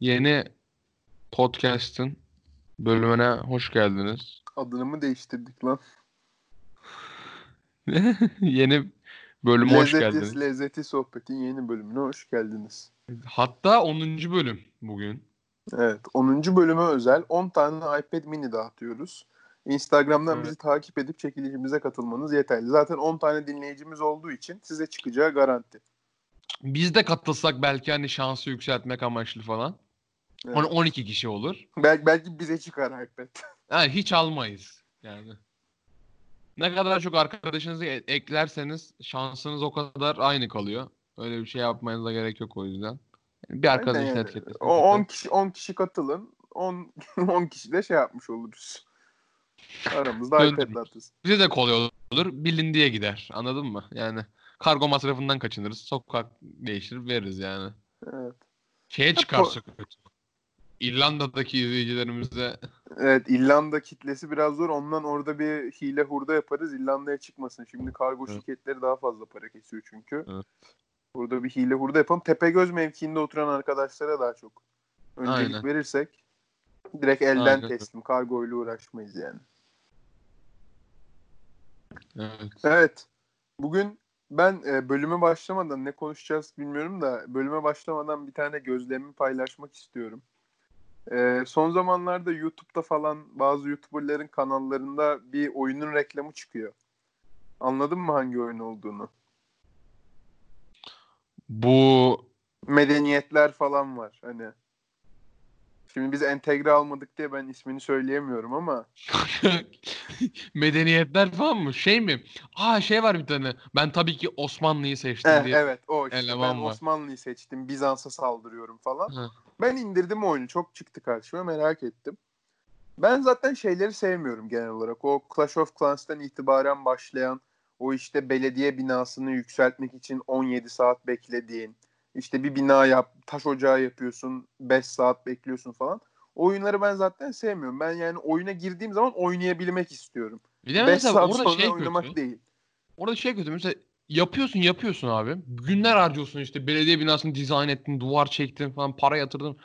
Yeni podcast'ın bölümüne hoş geldiniz. Adını mı değiştirdik lan? Yeni bölüme hoş geldiniz. Lezzeti Sohbet'in yeni bölümüne hoş geldiniz. Hatta 10. bölüm bugün. Evet 10. bölüme özel 10 tane iPad mini dağıtıyoruz. Instagram'dan Evet. bizi takip edip çekilişimize katılmanız yeterli. Zaten 10 tane dinleyicimiz olduğu için size çıkacağı garanti. Biz de katılsak belki hani şansı yükseltmek amaçlı falan. Evet. On- 12 kişi olur. Belki, belki bize çıkar iPad. Yani hiç almayız yani. Ne kadar çok arkadaşınızı e- eklerseniz şansınız o kadar aynı kalıyor. Öyle bir şey yapmanıza gerek yok o yüzden. Yani bir arkadaş Aynen yani. net getirsin. O 10 kişi 10 kişi katılın. 10 10 kişi de şey yapmış oluruz. Aramızda Döndürün. iPad dağıtırız. Bize de kolay olur. Bilindiğe gider. Anladın mı? Yani kargo masrafından kaçınırız. Sokak değiştirip veririz yani. Evet. Şeye çıkarsa kötü. İrlanda'daki izleyicilerimize Evet İrlanda kitlesi biraz zor. Ondan orada bir hile hurda yaparız. İrlanda'ya çıkmasın. Şimdi kargo Evet. şirketleri daha fazla para kesiyor çünkü. Evet. Burada bir hile hurda yapalım. Tepegöz mevkiinde oturan arkadaşlara daha çok öncelik Aynen. verirsek direkt elden Aynen. teslim. Kargo ile uğraşmayız yani. evet. Evet. Bugün ben e, bölüme başlamadan ne konuşacağız bilmiyorum da bölüme başlamadan bir tane gözlemimi paylaşmak istiyorum. E, son zamanlarda YouTube'da falan bazı YouTuber'ların kanallarında bir oyunun reklamı çıkıyor. Anladın mı hangi oyun olduğunu? Bu Medeniyetler falan var hani. Şimdi biz entegre almadık diye ben ismini söyleyemiyorum ama medeniyetler falan mı? Şey mi? Aa şey var bir tane. Ben tabii ki Osmanlı'yı seçtim Eh, diye. evet o işte ben var. Osmanlı'yı seçtim Bizans'a saldırıyorum falan. Hı. Ben indirdim oyunu çok çıktı karşıma merak ettim. Ben zaten şeyleri sevmiyorum genel olarak. O Clash of Clans'tan itibaren başlayan o işte belediye binasını yükseltmek için 17 saat beklediğin işte bir bina yap, taş ocağı yapıyorsun 5 saat bekliyorsun falan. O oyunları ben zaten sevmiyorum. Ben yani oyuna girdiğim zaman oynayabilmek istiyorum. Bir de 5 mesela saat orada sonra şey oynamak kötü. değil. Orada şey kötü. Mesela yapıyorsun yapıyorsun abi. Günler harcıyorsun işte. Belediye binasını dizayn ettin, duvar çektin falan, para yatırdın.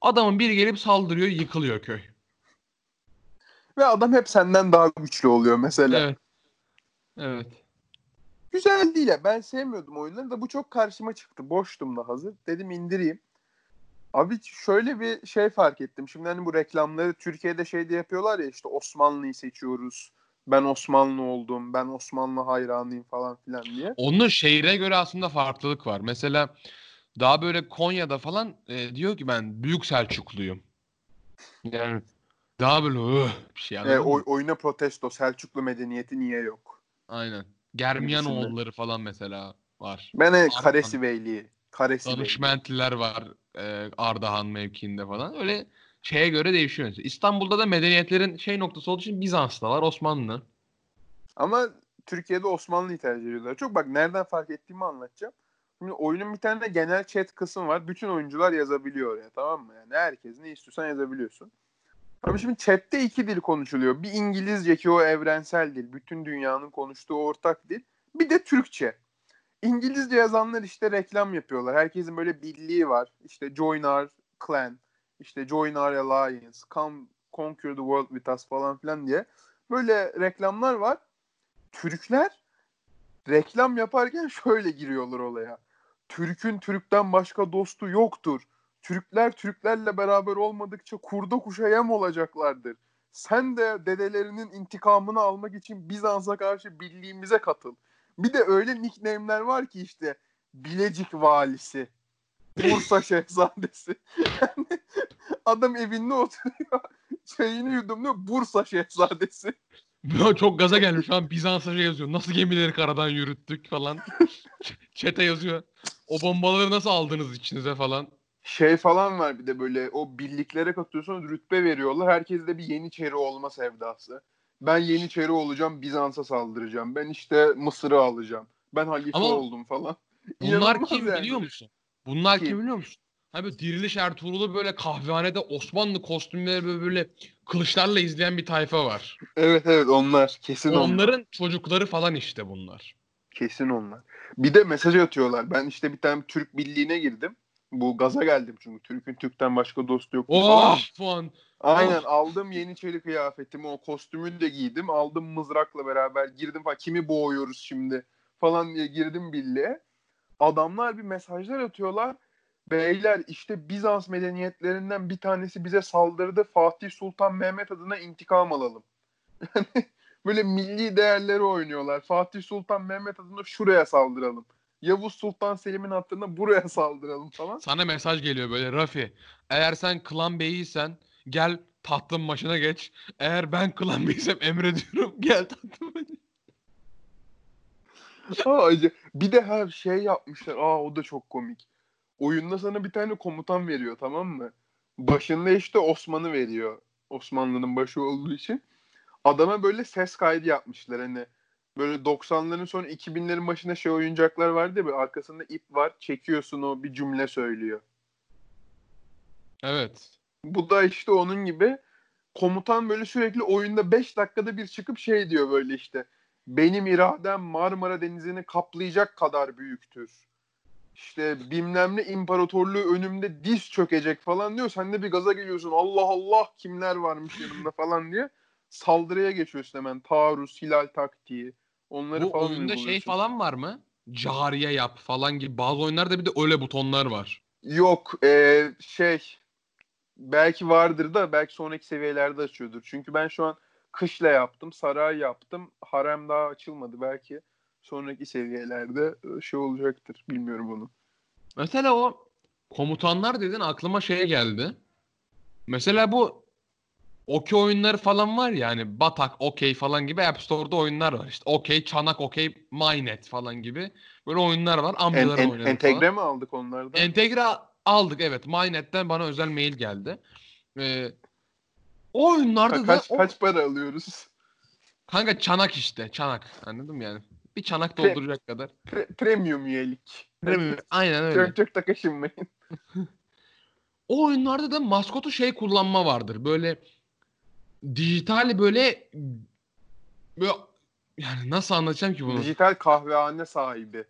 Adamın biri gelip saldırıyor, yıkılıyor köy. Ve adam hep senden daha güçlü oluyor mesela. Evet. Evet. Güzel değil ya. Ben sevmiyordum oyunları da bu çok karşıma çıktı. Boştum da hazır. Dedim indireyim. Abi şöyle bir şey fark ettim. Şimdi hani bu reklamları Türkiye'de şey de yapıyorlar ya işte Osmanlı'yı seçiyoruz. Ben Osmanlı oldum. Ben Osmanlı hayranıyım falan filan diye. Onun şehire göre aslında farklılık var. Mesela daha böyle Konya'da falan e, diyor ki ben Büyük Selçukluyum. Yani daha böyle "Öh" bir şey E, anladın mı? oy- oyuna protesto Selçuklu medeniyeti niye yok? Aynen. Germiyan Gibisinden. oğulları falan mesela var. Ben e. Karesi Beyliği. Karesi Beyliği. Danışmentliler var e, Ardahan mevkiinde falan. Öyle şeye göre değişiyor. İstanbul'da da medeniyetlerin şey noktası olduğu için Bizans'ta Osmanlı. Ama Türkiye'de Osmanlı'yı tercih ediyorlar. Çok bak nereden fark ettiğimi anlatacağım. Şimdi oyunun bir tane de genel chat kısım var. Bütün oyuncular yazabiliyor ya tamam mı? Yani herkes ne istiyorsan yazabiliyorsun. Ama şimdi chatte iki dil konuşuluyor. Bir İngilizce ki o evrensel dil. Bütün dünyanın konuştuğu ortak dil. Bir de Türkçe. İngilizce yazanlar işte reklam yapıyorlar. Herkesin böyle birliği var. İşte join our clan, işte join our alliance, come conquer the world with us falan filan diye. Böyle reklamlar var. Türkler reklam yaparken şöyle giriyorlar olaya. Türk'ün Türk'ten başka dostu yoktur. Türkler Türklerle beraber olmadıkça kurda kuşa yem olacaklardır. Sen de dedelerinin intikamını almak için Bizans'a karşı birliğimize katıl. Bir de öyle nickname'ler var ki işte Bilecik valisi, Bursa şehzadesi. Yani adam evinde oturuyor, çayını yudumluyor, Bursa şehzadesi. Çok gaza gelmiş şu an Bizans'a şey yazıyor. Nasıl gemileri karadan yürüttük falan. Çete yazıyor. O bombaları nasıl aldınız içinize falan. Şey falan var bir de böyle o birliklere katıyorsun rütbe veriyorlar. Herkes de bir Yeniçeri olma sevdası. Ben Yeniçeri olacağım Bizans'a saldıracağım. Ben işte Mısır'ı alacağım. Ben halife Ama oldum falan. Bunlar İnanılmaz kim yani. biliyor musun? Bunlar kim, Kim? biliyor musun? Hani böyle Diriliş Ertuğrul'u böyle kahvehanede Osmanlı kostümleri böyle, böyle kılıçlarla izleyen bir tayfa var. Evet evet onlar. Kesin onlar. Onların çocukları falan işte bunlar. Kesin onlar. Bir de mesaj atıyorlar. Ben işte bir tane Türk birliğine girdim. Bu gaza geldim çünkü Türk'ün Türk'ten başka dostu yok. Oh falan. Aynen Oh. aldım Yeniçeri kıyafetimi o kostümü de giydim aldım mızrakla beraber girdim falan kimi boğuyoruz şimdi falan diye girdim birliğe. Adamlar bir mesajlar atıyorlar. Beyler işte Bizans medeniyetlerinden bir tanesi bize saldırdı. Fatih Sultan Mehmet adına intikam alalım. Yani böyle milli değerleri oynuyorlar. Fatih Sultan Mehmet adına şuraya saldıralım. Yavuz Sultan Selim'in hattına buraya saldıralım falan. Sana mesaj geliyor böyle Rafi. Eğer sen klan beyiysen gel tahtın başına geç. Eğer ben klan beyiysem emrediyorum gel tahtın başına. Aa, bir de her şey yapmışlar. Aa o da çok komik. Oyunda sana bir tane komutan veriyor tamam mı? Başında işte Osman'ı veriyor. Osmanlı'nın başı olduğu için. Adama böyle ses kaydı yapmışlar hani. Böyle 90'ların sonu 2000'lerin başında şey oyuncaklar vardı ya böyle arkasında ip var. Çekiyorsun o bir cümle söylüyor. Evet. Bu da işte onun gibi komutan böyle sürekli oyunda 5 dakikada bir çıkıp şey diyor böyle işte. Benim iradem Marmara Denizi'ni kaplayacak kadar büyüktür. İşte bilmem ne imparatorluğu önümde diz çökecek falan diyor. Sen de bir gaza geliyorsun. Allah Allah kimler varmış yanımda falan diye. Saldırıya geçiyorsun hemen. Taarruz, hilal taktiği. Onları Bu falan oyunda şey falan var mı? Cariye yap falan gibi. Bazı oyunlarda bir de öyle butonlar var. Yok eee, şey belki vardır da belki sonraki seviyelerde açıyordur. Çünkü ben şu an kışla yaptım, saray yaptım. Harem daha açılmadı. Belki sonraki seviyelerde e, şey olacaktır. Bilmiyorum onu. Mesela o komutanlar dedin aklıma şey geldi. Mesela bu okey oyunları falan var ya hani Batak, Okey falan gibi App Store'da oyunlar var. İşte Okey, Çanak, Okey, Mynet falan gibi böyle oyunlar var. En, Amcaların en- oynadığı entegre falan. mi aldık onlardan? Entegre aldık evet. Mynet'ten bana özel mail geldi. Ee, o oyunlarda Ka- da kaç o- kaç para alıyoruz? kanka çanak işte çanak anladın mı yani? Bir çanak Pre- dolduracak kadar. Pre- premium üyelik. Premium, Aynen öyle. Çok çok da kaşınmayın. O oyunlarda da maskotu şey kullanma vardır. Böyle dijital böyle böyle yani nasıl anlatacağım ki bunu? Dijital kahvehane sahibi.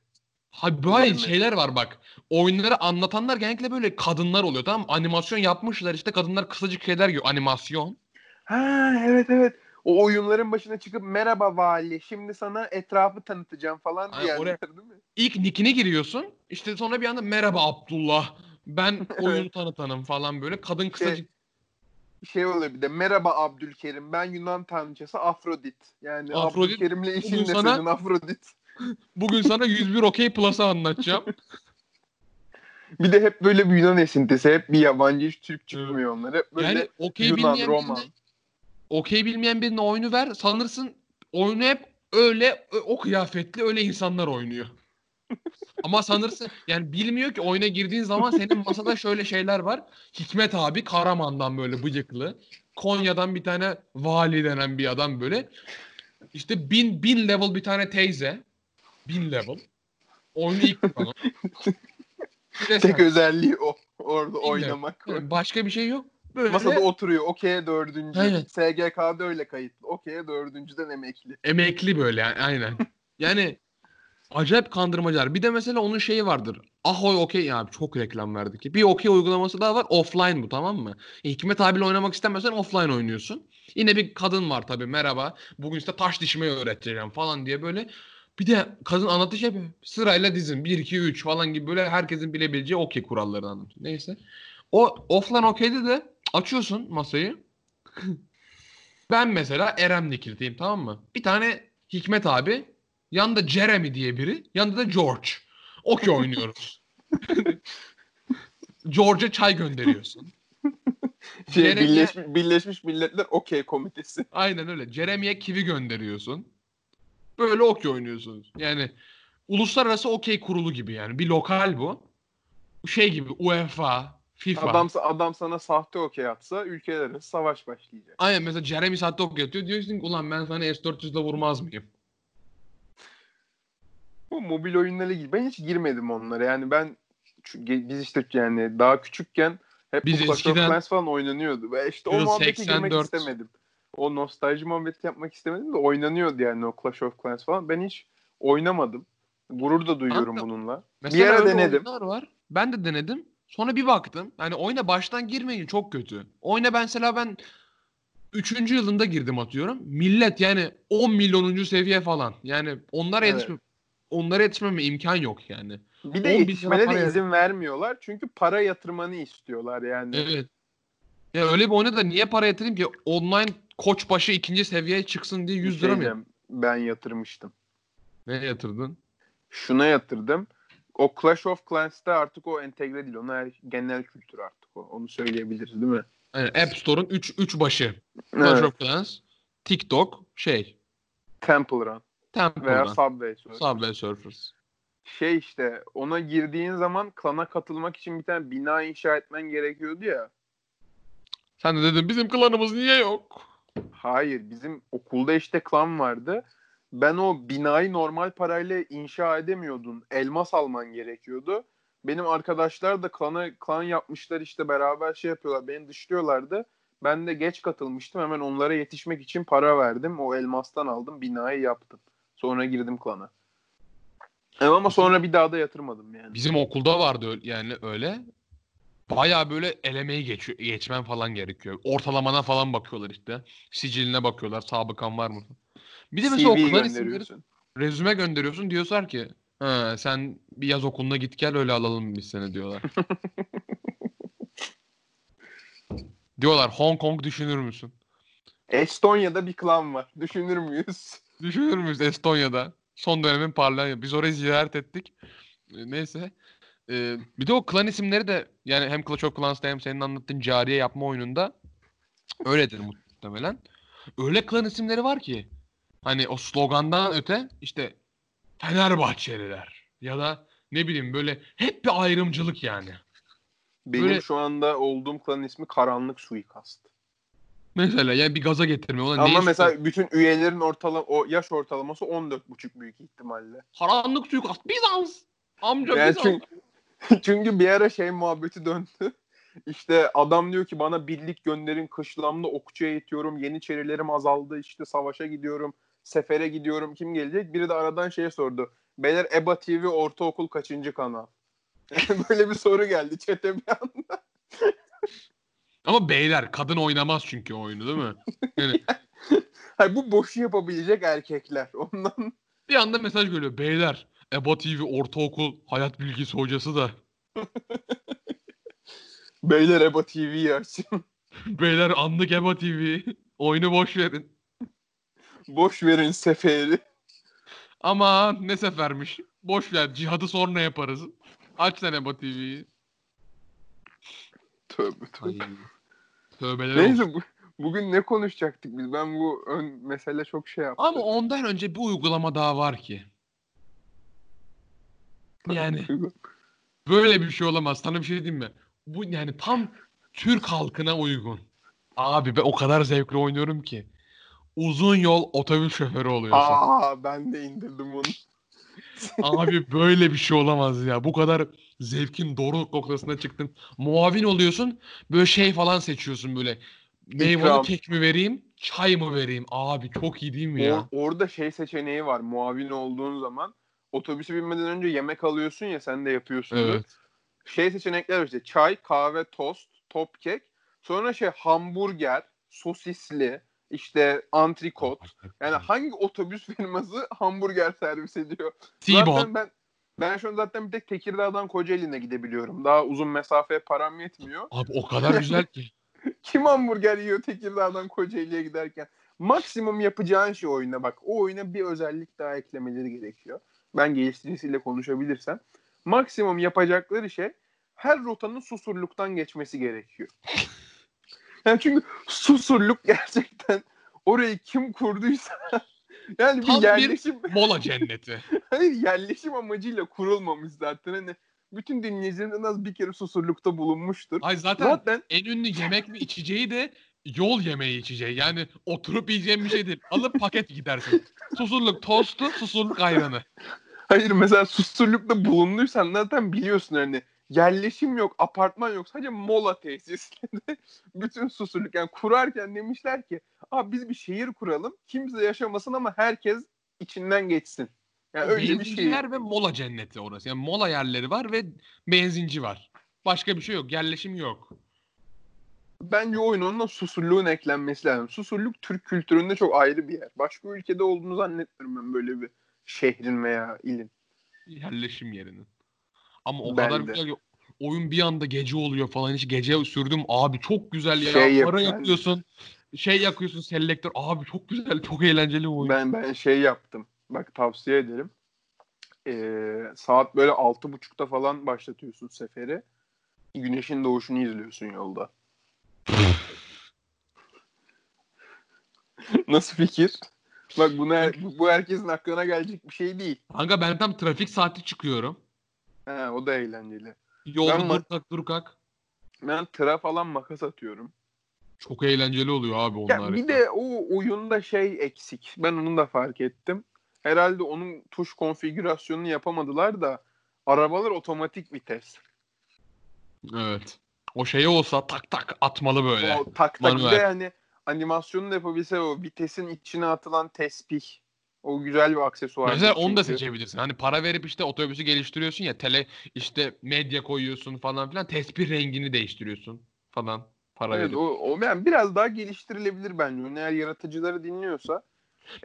Ha böyle Üzerine. şeyler var bak. Oyunları anlatanlar genellikle böyle kadınlar oluyor tamam mı? Animasyon yapmışlar işte kadınlar kısacık şeyler yiyor animasyon. Ha evet evet. O oyunların başına çıkıp merhaba vali şimdi sana etrafı tanıtacağım falan diyenler oraya- değil mi? İlk nickini giriyorsun. işte sonra bir anda merhaba Abdullah. Ben oyunu tanıtanım falan böyle. Kadın kısacık Şey oluyor bir de merhaba Abdülkerim ben Yunan tanrıçası Afrodit. Yani Afrodit, Abdülkerim'le işin ne sana- senin Afrodit. Bugün sana 101 OK Plus'ı anlatacağım. Bir de hep böyle bir Yunan esintisi. Hep bir yabancı hiç Türk çıkmıyor onlar. Hep böyle yani okey Yunan, bilmeyen birine okey bilmeyen birine oyunu ver. Sanırsın oyunu hep öyle o kıyafetli öyle insanlar oynuyor. Ama sanırsın yani bilmiyor ki oyuna girdiğin zaman senin masada şöyle şeyler var. Hikmet abi Karaman'dan böyle bıyıklı. Konya'dan bir tane vali denen bir adam böyle. İşte bin, bin level bir tane teyze. Bin level. Oyunu ilk de Tek özelliği o. Orada Bilmiyorum. oynamak. Yani başka bir şey yok. Böyle Masada oturuyor. Okey'e dördüncü. Aynen. SGK'da öyle kayıtlı. Okey'e dördüncüden emekli. emekli böyle yani aynen. Yani acayip kandırmacılar. Bir de mesela onun şeyi vardır. Ahoy okey ya abi çok reklam verdik. Bir okey uygulaması daha var. Offline bu tamam mı? Hikmet abiyle oynamak istemezsen offline oynuyorsun. Yine bir kadın var tabii merhaba. Bugün işte taş dişmeyi öğreteceğim falan diye böyle. Bir de kadın anlatış yapıyor. Sırayla dizin. 1, 2, 3 falan gibi böyle herkesin bilebileceği okey kurallarını anlatıyor. Neyse. O offline okeyde de açıyorsun masayı. Ben mesela Erem Nikil'deyim tamam mı? Bir tane Hikmet abi, yanında Jeremy diye biri, yanında da George. Okey oynuyoruz. George'a çay gönderiyorsun. Şey, Jeremy'ye- Birleşmiş, Birleşmiş Milletler Okey Komitesi. Aynen öyle. Jeremy'ye kivi gönderiyorsun. Böyle okey oynuyorsunuz. Yani uluslararası okey kurulu gibi yani. Bir lokal bu. Şey gibi UEFA, FIFA. Adam, adam sana sahte okey atsa ülkeler arası savaş başlayacak. Aynen mesela Jeremy saatte okey atıyor. Diyorsun ki ulan ben sana S-400'le vurmaz mıyım? Bu mobil oyunlara gibi. Ben hiç girmedim onlara. Yani ben biz işte yani daha küçükken hep Biz eskiden- Clans falan oynanıyordu. Ve işte o muhabbete girmek 84. istemedim. O nostalji muhabbeti yapmak istemedim de oynanıyordu yani o Clash of Clans falan. Ben hiç oynamadım. Gurur da duyuyorum Kanka, bununla. Mesela bir ara denedim. var. Ben de denedim. Sonra bir baktım. Yani oyuna baştan girmeyin çok kötü. Oyuna ben mesela ben 3. yılında girdim atıyorum. Millet yani 10 milyonuncu seviye falan. Yani onlara Evet. yetişme onlara yetişmeme imkan yok yani. Bir de 10 bin lira yetişmene de izin vermiyorlar. Çünkü para yatırmanı istiyorlar yani. Evet. Ya öyle bir oyuna da niye para yatırayım ki? Online koç başı ikinci seviyeye çıksın diye Bir 100 şey lira mı? Ben yatırmıştım. Ne yatırdın? Şuna yatırdım. O Clash of Clans'ta artık o entegre değil. Onlar genel kültür artık o. Onu söyleyebiliriz değil mi? Yani App Store'un 3 3 başı. Clash Evet. of Clans, TikTok, şey, Temple Run Temple veya Run, Subway Surfers. Subway Surfers. Şey işte ona girdiğin zaman klana katılmak için bir tane bina inşa etmen gerekiyordu ya. Sen de dedin bizim klanımız niye yok? Hayır bizim okulda işte klan vardı. Ben o binayı normal parayla inşa edemiyordun. Elmas alman gerekiyordu. Benim arkadaşlar da klana klan yapmışlar işte beraber şey yapıyorlar. Beni dışlıyorlardı. Ben de geç katılmıştım. Hemen onlara yetişmek için para verdim. O elmastan aldım. Binayı yaptım. Sonra girdim klana. Ama sonra bir daha da yatırmadım yani. Bizim okulda vardı öyle- yani öyle. Bayağı böyle elemeyi geçiyor, geçmen falan gerekiyor. Ortalamana falan bakıyorlar işte. Siciline bakıyorlar, sabıkan var mı? Bir de mesela CV klan isimleri gönderiyorsun. rezüme gönderiyorsun diyorlar ki ha, sen bir yaz okuluna git gel öyle alalım biz seni diyorlar. diyorlar Hong Kong düşünür müsün? Estonya'da bir klan var. Düşünür müyüz? Düşünür müyüz Estonya'da? Son dönemin parlayan. Biz orayı ziyaret ettik. Neyse. E, bir de o klan isimleri de yani hem Clash of Clans'ta hem senin anlattığın cariye yapma oyununda öyledir muhtemelen. Öyle klan isimleri var ki hani o slogandan öte işte Fenerbahçeliler ya da ne bileyim böyle hep bir ayrımcılık yani. Benim Böyle- şu anda olduğum klanın ismi Karanlık Suikast. Mesela yani bir gaza getirme. Ulan Ama mesela bütün üyelerin ortalama o yaş ortalaması 14,5 büyük ihtimalle. karanlık suikast Bizans. Amca Yani Bizans. çünkü, çünkü bir ara şey muhabbeti döndü. İşte adam diyor ki bana birlik gönderin kışlamda okçu eğitiyorum. Yeniçerilerim azaldı. işte savaşa gidiyorum. Sefere gidiyorum. Kim gelecek? Biri de aradan şey sordu. Beyler EBA TV ortaokul kaçıncı kanal? Böyle bir soru geldi çete bir anda. Ama beyler kadın oynamaz çünkü oyunu değil mi? Yani Hayır, bu boşu yapabilecek erkekler. Ondan bir anda mesaj geliyor. Beyler EBA TV ortaokul hayat bilgisi hocası da. beyler EBA TV'yi açın. Beyler anlık EBA TV. Oyunu boş verin. Boş verin seferi. Ama ne sefermiş. Boş ver cihadı sonra yaparız. Aç sen EBA TV'yi. Tövbe tövbe. Ay. Tövbeler olsun. Neyse bu, bugün ne konuşacaktık biz? Ben bu ön mesele çok şey yaptım. Ama ondan önce bir uygulama daha var ki. Yani böyle bir şey olamaz. Sana bir şey diyeyim mi? Bu yani tam Türk halkına uygun. Abi ben o kadar zevkli oynuyorum ki. Uzun yol otobüs şoförü oluyorsun. Aa ben de indirdim onu. Abi böyle bir şey olamaz ya. Bu kadar zevkin doruk noktasına çıktın. Muavin oluyorsun. Böyle şey falan seçiyorsun böyle. Meyveli kek mi vereyim, çay mı vereyim? Abi çok iyi değil mi ya? Or- orada şey seçeneği var. Muavin olduğun zaman otobüse binmeden önce yemek alıyorsun ya sen de yapıyorsun. Evet. Şey seçenekler var işte çay, kahve, tost, top kek. Sonra şey hamburger, sosisli, işte antrikot. Yani hangi otobüs firması hamburger servis ediyor? T-bone. Zaten ben ben şu an zaten bir tek Tekirdağ'dan Kocaeli'ne gidebiliyorum. Daha uzun mesafeye param yetmiyor. Abi o kadar güzel ki. Kim hamburger yiyor Tekirdağ'dan Kocaeli'ye giderken? Maksimum yapacağın şey oyuna bak. O oyuna bir özellik daha eklemeleri gerekiyor. Ben geliştiricisiyle konuşabilirsem. Maksimum yapacakları şey her rotanın susurluktan geçmesi gerekiyor. yani çünkü susurluk gerçekten orayı kim kurduysa yani bir Tam bir- yerleşim Mola cenneti. hayır yerleşim amacıyla kurulmamış zaten. Hani bütün dinleyicilerin en az bir kere susurlukta bulunmuştur. Ay zaten Zaten en ünlü yemek ve içeceği de yol yemeği içeceği. Yani oturup yiyeceğin bir şey değil. Alıp paket gidersin. Susurluk tostu, susurluk ayranı. Hayır mesela susurlukta bulunduysan zaten biliyorsun hani yerleşim yok, apartman yok. Sadece mola tesisleri. Bütün susurluk yani kurarken demişler ki Aa, biz bir şehir kuralım. Kimse yaşamasın ama herkes içinden geçsin. Yani öyle bir şey. Ve mola cenneti orası. Yani mola yerleri var ve benzinci var. Başka bir şey yok. Yerleşim yok. Bence oyunun susurluğun eklenmesi lazım. Susurluk Türk kültüründe çok ayrı bir yer. Başka ülkede olduğunu zannetmiyorum ben böyle bir şehrin veya ilin. Yerleşim yerinin. Ama o Ben kadar de. güzel ki oyun bir anda gece oluyor falan. Hiç gece sürdüm. Abi çok güzel ya. Şey Para yap- yakıyorsun. Şey yakıyorsun selektör. Abi çok güzel. Çok eğlenceli oyun. Ben ben şey yaptım. Bak tavsiye ederim. Ee, saat böyle altı buçukta falan başlatıyorsun seferi. Güneşin doğuşunu izliyorsun yolda. Nasıl fikir? Bak bunu her- bu herkesin aklına gelecek bir şey değil. Kanka ben tam trafik saati çıkıyorum. He, o da eğlenceli. Yolda Ben ma- dur kalk dur kalk. Ben tıra falan makas atıyorum. Çok eğlenceli oluyor abi onlar. Ya bir de o oyunda şey eksik. Ben onu da fark ettim. Herhalde onun tuş konfigürasyonunu yapamadılar da arabalar otomatik vites. Evet. O şey olsa tak tak atmalı böyle. O tak tak Manuel. de hani animasyonu da yapabilse o vitesin içine atılan tespih. O güzel bir aksesuar. Mesela onu da seçebilirsin. Hani para verip işte otobüsü geliştiriyorsun ya tele işte medya koyuyorsun falan filan tespih rengini değiştiriyorsun falan para Evet verip. o, o yani biraz daha geliştirilebilir bence. Eğer yaratıcıları dinliyorsa.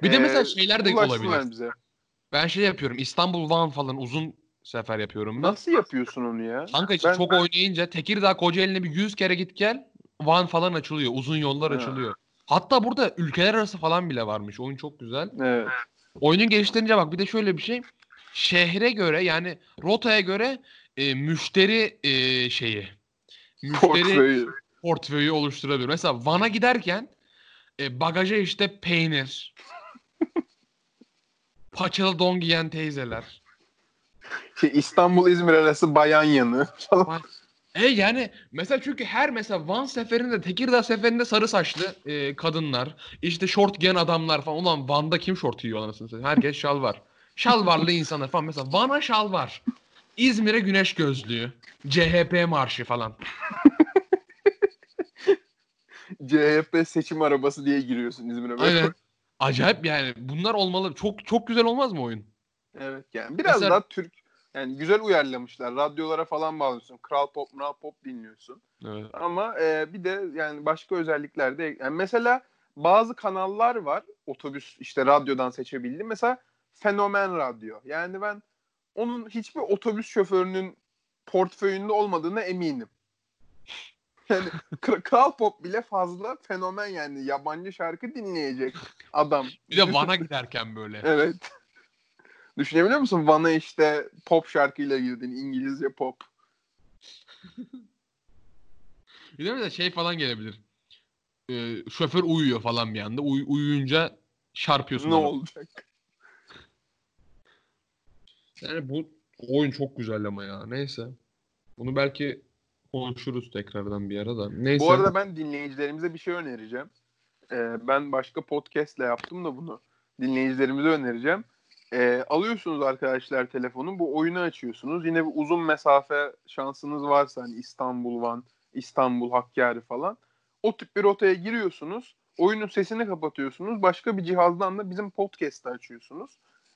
Bir de mesela şeyler de olabilir. bize. Ben şey yapıyorum İstanbul Van falan uzun sefer yapıyorum ben. Nasıl yapıyorsun onu ya? Kanka Ben- çok oynayınca Tekirdağ Kocaeli'ne bir 100 kere git gel Van falan açılıyor. Uzun yollar Ha. açılıyor. Hatta burada ülkeler arası falan bile varmış. Oyun çok güzel. Evet. Oyunun geliştirince bak bir de şöyle bir şey. Şehre göre yani rotaya göre e, müşteri e, şeyi. Müşteri Portföyü. portföyü oluşturabilir. Mesela Van'a giderken e, bagaja işte peynir, paçalı don giyen teyzeler. Şey, İstanbul-İzmir arası bayan yanı falan. E yani mesela çünkü her mesela Van seferinde Tekirdağ seferinde sarı saçlı e, kadınlar işte şort giyen adamlar falan. Ulan Van'da kim şort giyiyor anasını satayım? Herkes şal var. Şalvarlı insanlar falan mesela Van'a şal var. İzmir'e güneş gözlüğü. CHP marşı falan. CHP seçim arabası diye giriyorsun İzmir'e. Böyle. Aynen. Acayip yani bunlar olmalı. Çok çok güzel olmaz mı oyun? Evet yani biraz Mesela- daha Türk yani güzel uyarlamışlar. Radyolara falan bağlıyorsun. Kral pop, kral pop dinliyorsun. Evet. Ama e, bir de yani başka özellikler de yani mesela bazı kanallar var otobüs işte radyodan seçebildim. Mesela Fenomen Radyo. Yani ben onun hiçbir otobüs şoförünün portföyünde olmadığına eminim. Yani Kra- Kral Pop bile fazla fenomen yani yabancı şarkı dinleyecek adam. Bir de Van'a giderken böyle. Evet. Düşünebiliyor musun? Van'a işte pop şarkıyla girdin. İngilizce pop. Bir de şey falan gelebilir. Ee, şoför uyuyor falan bir anda. Uy- uyuyunca çarpıyorsun. Ne ona. olacak? Yani bu oyun çok güzel ama ya. Neyse. Bunu belki konuşuruz tekrardan bir ara da. Neyse. Bu arada ben dinleyicilerimize bir şey önereceğim. Ee, ben başka podcastle yaptım da bunu. Dinleyicilerimize önereceğim. Ee, alıyorsunuz arkadaşlar telefonu. Bu oyunu açıyorsunuz. Yine bir uzun mesafe şansınız varsa hani İstanbul, Van, İstanbul, Hakkari falan. O tip bir rotaya giriyorsunuz. Oyunun sesini kapatıyorsunuz. Başka bir cihazdan da bizim podcast'ı açıyorsunuz.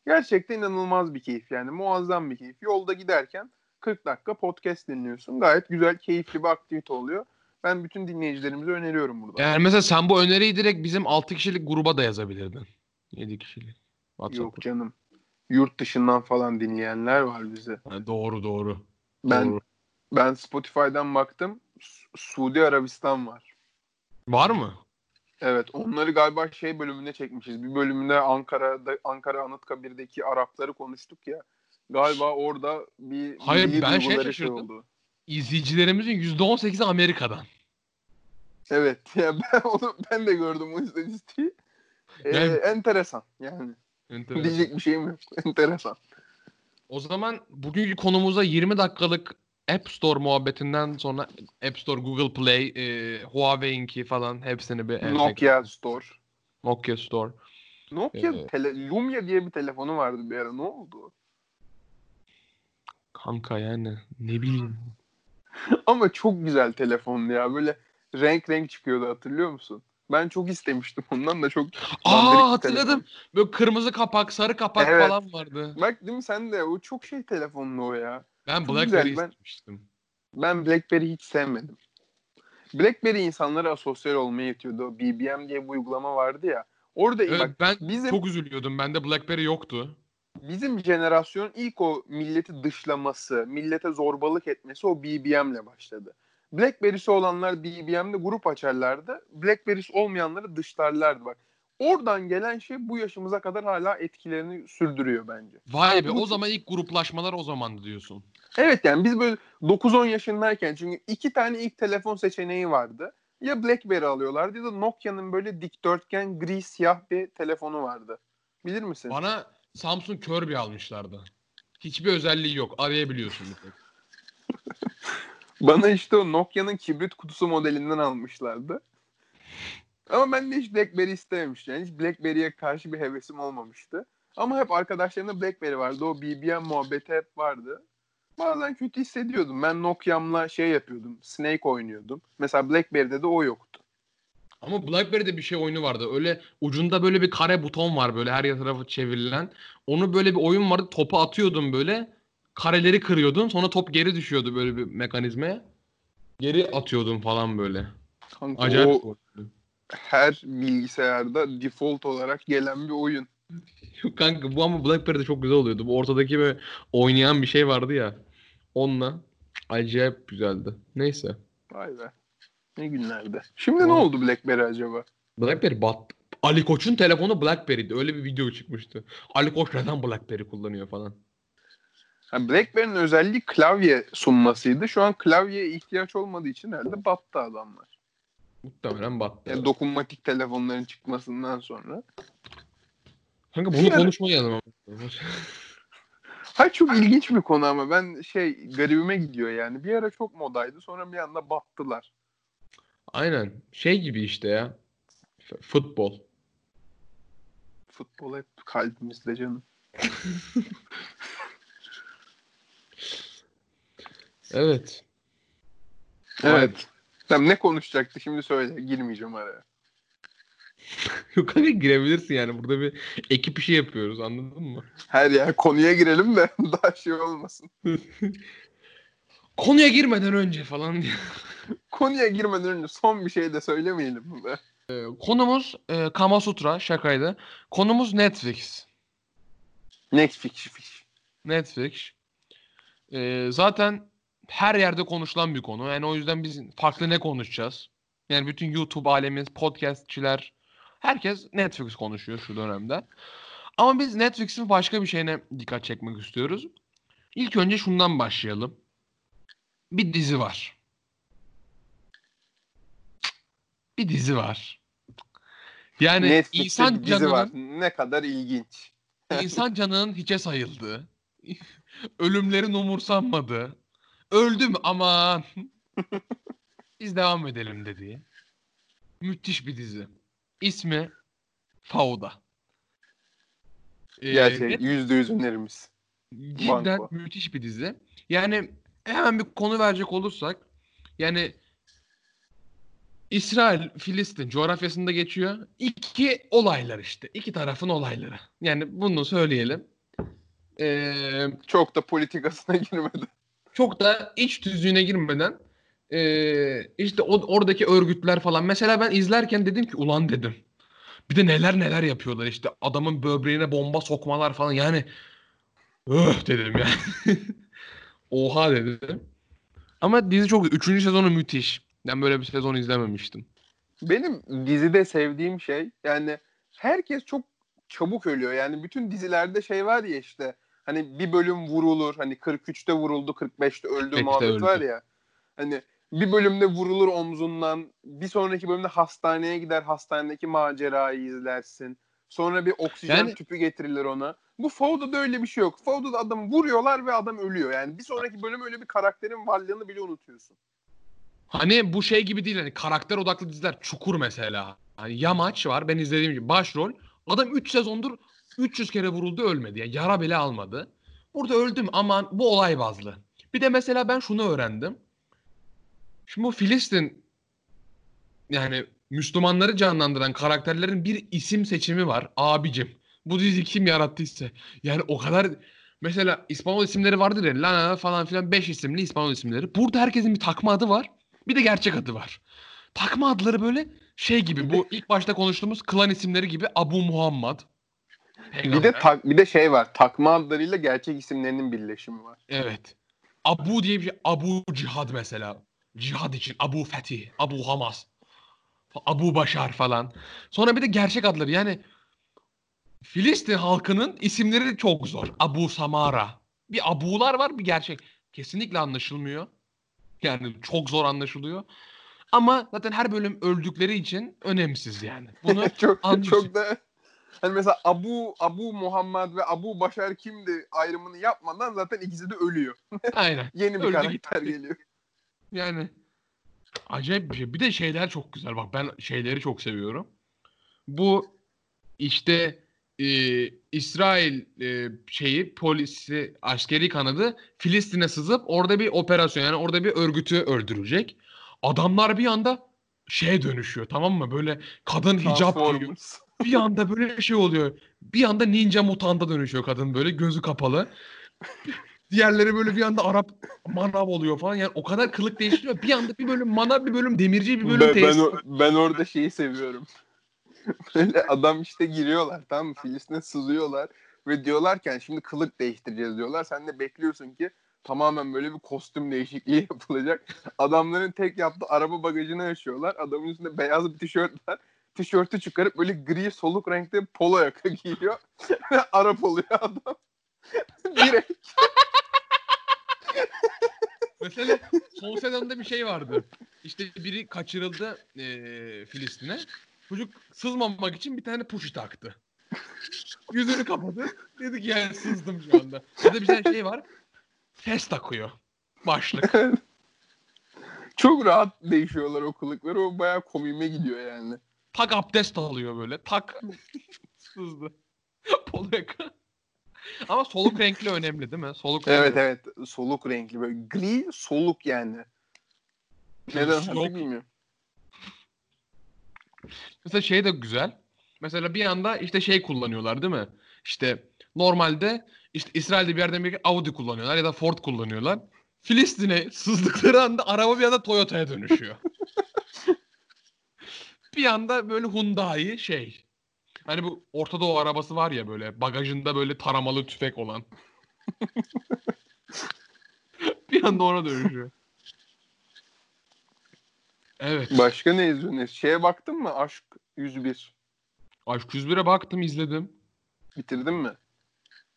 Gerçekten inanılmaz bir keyif yani. Muazzam bir keyif. Yolda giderken 40 dakika podcast dinliyorsun. Gayet güzel, keyifli bir aktivite oluyor. Ben bütün dinleyicilerimize öneriyorum burada. Yani mesela sen bu öneriyi direkt bizim 6 kişilik gruba da yazabilirdin. 7 kişilik. Yok WhatsApp'ta. canım. Yurt dışından falan dinleyenler var bize. Ha, doğru doğru. Ben Doğru. ben Spotify'dan baktım. Su- Suudi Arabistan var. Var mı? Evet, onları galiba şey bölümünde çekmişiz. Bir bölümünde Ankara'da Ankara Anıtkabir'deki Arapları konuştuk ya. Galiba orada bir Hayır, ben şey duyguları şaşırdım. oldu. İzleyicilerimizin %18'i Amerika'dan. Evet, ya ben onu ben de gördüm o istatistiği. Ee, Yani- enteresan yani. Enteresan. Diyecek bir şeyim yok. enteresan. O zaman bugünkü konumuza 20 dakikalık App Store muhabbetinden sonra App Store, Google Play, e, Huawei'inki falan hepsini bir Nokia Store. Nokia Store. Nokia Ee, tele, Lumia diye bir telefonu vardı bir ara. Ne oldu? Kanka yani ne bileyim. Ama çok güzel telefondu ya. Böyle renk renk çıkıyordu hatırlıyor musun? Ben çok istemiştim ondan da çok Aa hatırladım. Böyle kırmızı kapak, sarı kapak Evet. falan vardı. Bak değil mi sen de o çok şey telefonlu o ya. Ben Çok BlackBerry güzel, istemiştim. Ben BlackBerry hiç sevmedim. BlackBerry insanlara asosyal olmaya itiyordu. O BBM diye bir uygulama vardı ya. Orada Evet, bak ben bizim çok üzülüyordum. Bende BlackBerry yoktu. bizim jenerasyon ilk o milleti dışlaması, millete zorbalık etmesi o BBM'le başladı. BlackBerry'si olanlar BBM'de grup açarlardı. BlackBerry'si olmayanları dışlarlardı bak. Oradan gelen şey bu yaşımıza kadar hala etkilerini sürdürüyor bence. Vay be Bu- o zaman ilk gruplaşmalar o zamandı diyorsun. Evet yani biz böyle 9-10 yaşındayken çünkü iki tane ilk telefon seçeneği vardı. Ya BlackBerry alıyorlardı ya da Nokia'nın böyle dikdörtgen gri siyah bir telefonu vardı. Bilir misin? Bana Samsung Kirby almışlardı. Hiçbir özelliği yok. Arayabiliyorsun bir tek. Bana işte o Nokia'nın kibrit kutusu modelinden almışlardı. Ama ben de hiç BlackBerry istememiştim. Yani hiç BlackBerry'e karşı bir hevesim olmamıştı. Ama hep arkadaşlarımda BlackBerry vardı. O BBM muhabbeti hep vardı. Bazen kötü hissediyordum. Ben Nokia'mla şey yapıyordum. Snake oynuyordum. Mesela BlackBerry'de de o yoktu. Ama BlackBerry'de bir şey oyunu vardı. Öyle ucunda böyle bir kare buton var böyle her tarafı çevrilen. Onu böyle bir oyun vardı. Topu atıyordun böyle. Kareleri kırıyordun. Sonra top geri düşüyordu böyle bir mekanizmaya. Geri atıyordun falan böyle. Kanka, Acayip o her bilgisayarda default olarak gelen bir oyun. Kanka bu ama BlackBerry'de çok güzel oluyordu. Bu ortadaki böyle oynayan bir şey vardı ya. Onunla acayip güzeldi. Neyse. Vay be. Ne günlerdi. Şimdi ne oldu BlackBerry acaba? BlackBerry battı. Ali Koç'un telefonu BlackBerry'di. Öyle bir video çıkmıştı. Ali Koç neden BlackBerry kullanıyor falan. Ha, BlackBerry'nin özelliği klavye sunmasıydı. Şu an klavyeye ihtiyaç olmadığı için herhalde battı adamlar. Muhtemelen battı. Yani dokunmatik telefonların çıkmasından sonra. Kanka bunu Yani- konuşmayalım ama. Hayır çok ilginç bir konu ama ben şey garibime gidiyor yani. Bir ara çok modaydı sonra bir anda battılar. Aynen. Şey gibi işte ya. Futbol. Futbol hep kalbimizde canım. Evet. Evet. Tamam ne konuşacaktı şimdi söyle. Girmeyeceğim araya. Yok kanka girebilirsin yani. Burada bir ekip işi yapıyoruz anladın mı? Her yer konuya girelim de daha şey olmasın. Konuya girmeden önce falan diye. Konuya girmeden önce son bir şey de söylemeyelim be? Konumuz e, Kama Sutra şakaydı. Konumuz Netflix. Netflix. Netflix. E, zaten her yerde konuşulan bir konu. Yani o yüzden biz farklı ne konuşacağız? Yani bütün YouTube alemi, podcastçiler, herkes Netflix konuşuyor şu dönemde. Ama biz Netflix'in başka bir şeyine dikkat çekmek istiyoruz. İlk önce şundan başlayalım. Bir dizi var. Bir dizi var. Yani Netflix'te insan dizi canının var. Ne kadar ilginç. İnsan canının hiçe sayıldığı, ölümlerin umursanmadığı, öldüm aman biz devam edelim dediği müthiş bir dizi. İsmi Fauda. Ee, Gerçek yüzde yüz önerimiz. Cidden Banko. müthiş bir dizi. Yani hemen bir konu verecek olursak yani İsrail Filistin coğrafyasında geçiyor. İki olaylar işte. iki tarafın olayları. Yani bunu söyleyelim. Ee, Çok da politikasına girmedi. Çok da iç tüzüğüne girmeden ee, işte o, oradaki örgütler falan. Mesela ben izlerken dedim ki ulan dedim. Bir de neler neler yapıyorlar işte. Adamın böbreğine bomba sokmalar falan. Yani öh dedim yani. Oha dedim. Ama dizi çok Üçüncü sezonu müthiş. Ben böyle bir sezon izlememiştim. Benim dizide sevdiğim şey yani herkes çok çabuk ölüyor. Yani bütün dizilerde şey var ya işte hani bir bölüm vurulur hani 43'te vuruldu 45'te öldü 45'te muhabbet öldü. var ya. Hani bir bölümde vurulur omzundan bir sonraki bölümde hastaneye gider hastanedeki macerayı izlersin. Sonra bir oksijen Yani- tüpü getirilir ona. Bu Faudo'da öyle bir şey yok. Faudo'da adamı vuruyorlar ve adam ölüyor. Yani bir sonraki bölüm öyle bir karakterin varlığını bile unutuyorsun. Hani bu şey gibi değil hani karakter odaklı diziler Çukur mesela. Hani Yamaç var ben izlediğim gibi başrol. Adam 3 sezondur 300 kere vuruldu ölmedi. Yani yara bile almadı. Burada öldüm aman bu olay bazlı. Bir de mesela ben şunu öğrendim. Şimdi bu Filistin yani Müslümanları canlandıran karakterlerin bir isim seçimi var. Abicim bu dizi kim yarattıysa. Yani o kadar Mesela İspanyol isimleri vardır ya. Lana falan filan 5 isimli İspanyol isimleri. Burada herkesin bir takma adı var. Bir de gerçek adı var. Takma adları böyle şey gibi bu ilk başta konuştuğumuz klan isimleri gibi Abu Muhammad. Bir de tak, bir de şey var. Takma adlarıyla gerçek isimlerinin birleşimi var. Evet. Abu diye bir şey. Abu Cihad mesela. Cihad için. Abu Fetih. Abu Hamas. Abu Başar falan. Sonra bir de gerçek adları. Yani Filistin halkının isimleri çok zor. Abu Samara. Bir Abu'lar var bir gerçek. Kesinlikle anlaşılmıyor. Yani çok zor anlaşılıyor. Ama zaten her bölüm öldükleri için önemsiz yani. Bunu çok çok da hani mesela Abu Abu Muhammed ve Abu Başar kimdi ayrımını yapmadan zaten ikisi de ölüyor. aynen. Yeni bir Öldü karakter gitti. geliyor. Yani acayip bir şey. Bir de şeyler çok güzel. Bak ben şeyleri çok seviyorum. Bu işte e, İsrail e, şeyi polisi askeri kanadı Filistin'e sızıp orada bir operasyon yani orada bir örgütü öldürecek. Adamlar bir anda şeye dönüşüyor tamam mı? Böyle kadın hicap giyiyor. Bir anda böyle şey oluyor. Bir anda ninja mutanta dönüşüyor kadın böyle gözü kapalı. Diğerleri böyle bir anda Arap manav oluyor falan. Yani o kadar kılık değiştiriyor. Bir anda bir bölüm manav bir bölüm demirci bir bölüm Ben, ben, o- ben orada şeyi seviyorum. Böyle adam işte giriyorlar tamam mı? Filistin'e sızıyorlar ve diyorlarken şimdi kılık değiştireceğiz diyorlar. Sen de bekliyorsun ki tamamen böyle bir kostüm değişikliği yapılacak. Adamların tek yaptığı araba bagajını açıyorlar. Adamın üstünde beyaz bir tişört var. Tişörtü çıkarıp böyle gri soluk renkte polo yaka giyiyor. Arap oluyor adam. Direkt. Mesela son sezonda bir şey vardı. İşte biri kaçırıldı eee, Filistin'e. Çocuk sızmamak için bir tane puşi taktı. Yüzünü kapadı. Dedi ki yani sızdım şu anda. Ya da bir tane şey var. Fes takıyor. Başlık. Çok rahat değişiyorlar o kılıkları. O bayağı komiğime gidiyor yani. Tak abdest alıyor böyle. Tak. Sızdı. Polo yaka. Ama soluk renkli önemli değil mi? Soluk Evet renkli. evet soluk renkli böyle gri soluk yani. Neden. Yok. bilmiyorum. Mesela şey de güzel. Mesela bir anda işte şey kullanıyorlar değil mi? İşte normalde işte İsrail'de bir yerden bir Audi kullanıyorlar ya da Ford kullanıyorlar. Filistin'e sızdıkları anda araba bir anda Toyota'ya dönüşüyor. Bir anda böyle Hyundai şey. Hani bu Orta Doğu arabası var ya böyle bagajında böyle taramalı tüfek olan. bir anda ona dönüşüyor. Evet. Başka ne izliyorsun? Şeye baktın mı? Aşk 101. Aşk 101'e baktım izledim. Bitirdin mi?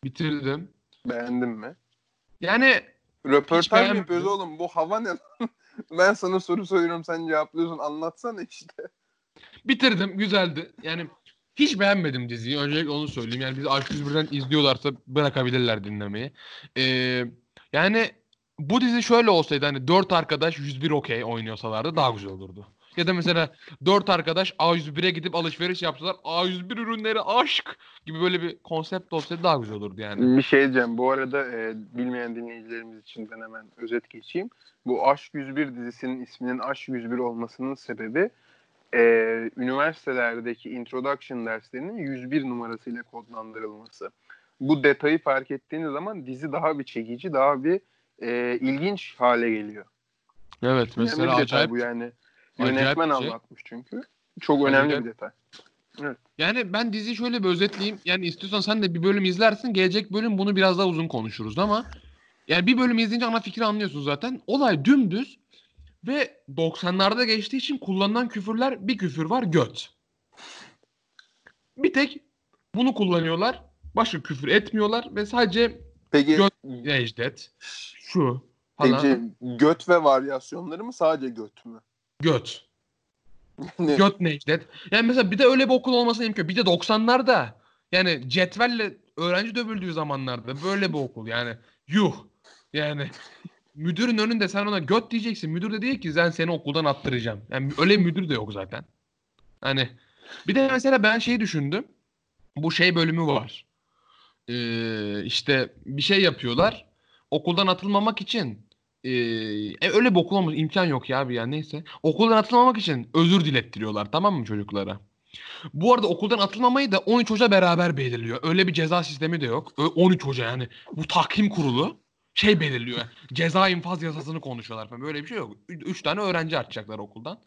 Bitirdim. Beğendin mi? Yani Röportaj mı yapıyoruz oğlum? Bu hava ne? lan? ben sana soru soruyorum sen cevaplıyorsun. Anlatsana işte. Bitirdim. Güzeldi. Yani hiç beğenmedim diziyi. Öncelikle onu söyleyeyim. Yani biz Aşk 101'den izliyorlarsa bırakabilirler dinlemeyi. Ee, yani bu dizi şöyle olsaydı hani 4 arkadaş 101 okey oynuyorsalardı daha güzel olurdu. Ya da mesela 4 arkadaş A101'e gidip alışveriş yapsalar A101 ürünleri aşk gibi böyle bir konsept olsaydı daha güzel olurdu yani. Bir şey diyeceğim. Bu arada e, bilmeyen dinleyicilerimiz için ben hemen özet geçeyim. Bu Aşk 101 dizisinin isminin Aşk 101 olmasının sebebi e, üniversitelerdeki introduction derslerinin 101 numarasıyla kodlandırılması. Bu detayı fark ettiğiniz zaman dizi daha bir çekici, daha bir e, ilginç hale geliyor. Evet Önemli mesela detay acayip bu yani. acayip Yönetmen bir şey. anlatmış çünkü. Çok önemli Acayip. bir detay. Yani ben diziyi şöyle bir özetleyeyim. Yani istiyorsan sen de bir bölüm izlersin. Gelecek bölüm bunu biraz daha uzun konuşuruz ama yani bir bölüm izleyince ana fikri anlıyorsun zaten. Olay dümdüz ve 90'larda geçtiği için kullanılan küfürler bir küfür var göt. Bir tek bunu kullanıyorlar. Başka küfür etmiyorlar ve sadece Peki, Göt- Necdet şu falan peki göt ve varyasyonları mı sadece göt mü? göt. Ne? Göt Necdet. Yani mesela bir de öyle bir okul olması imkanı. Bir de 90'larda yani cetvelle öğrenci dövüldüğü zamanlarda böyle bir okul yani yuh. Yani müdürün önünde sen ona göt diyeceksin. Müdür de diyor ki ben seni okuldan attıracağım. Yani öyle müdür de yok zaten. Hani bir de mesela ben şey düşündüm. Bu şey bölümü var. Ee, işte bir şey yapıyorlar. Okuldan atılmamak için ee, e, öyle bir okul olması imkan yok ya abi ya neyse. Okuldan atılmamak için özür dilettiriyorlar tamam mı çocuklara? Bu arada okuldan atılmamayı da 13 hoca beraber belirliyor. Öyle bir ceza sistemi de yok. Ö- 13 hoca yani. Bu tahkim kurulu şey belirliyor. Ceza infaz yasasını konuşuyorlar falan. Böyle bir şey yok. 3 tane öğrenci atacaklar okuldan.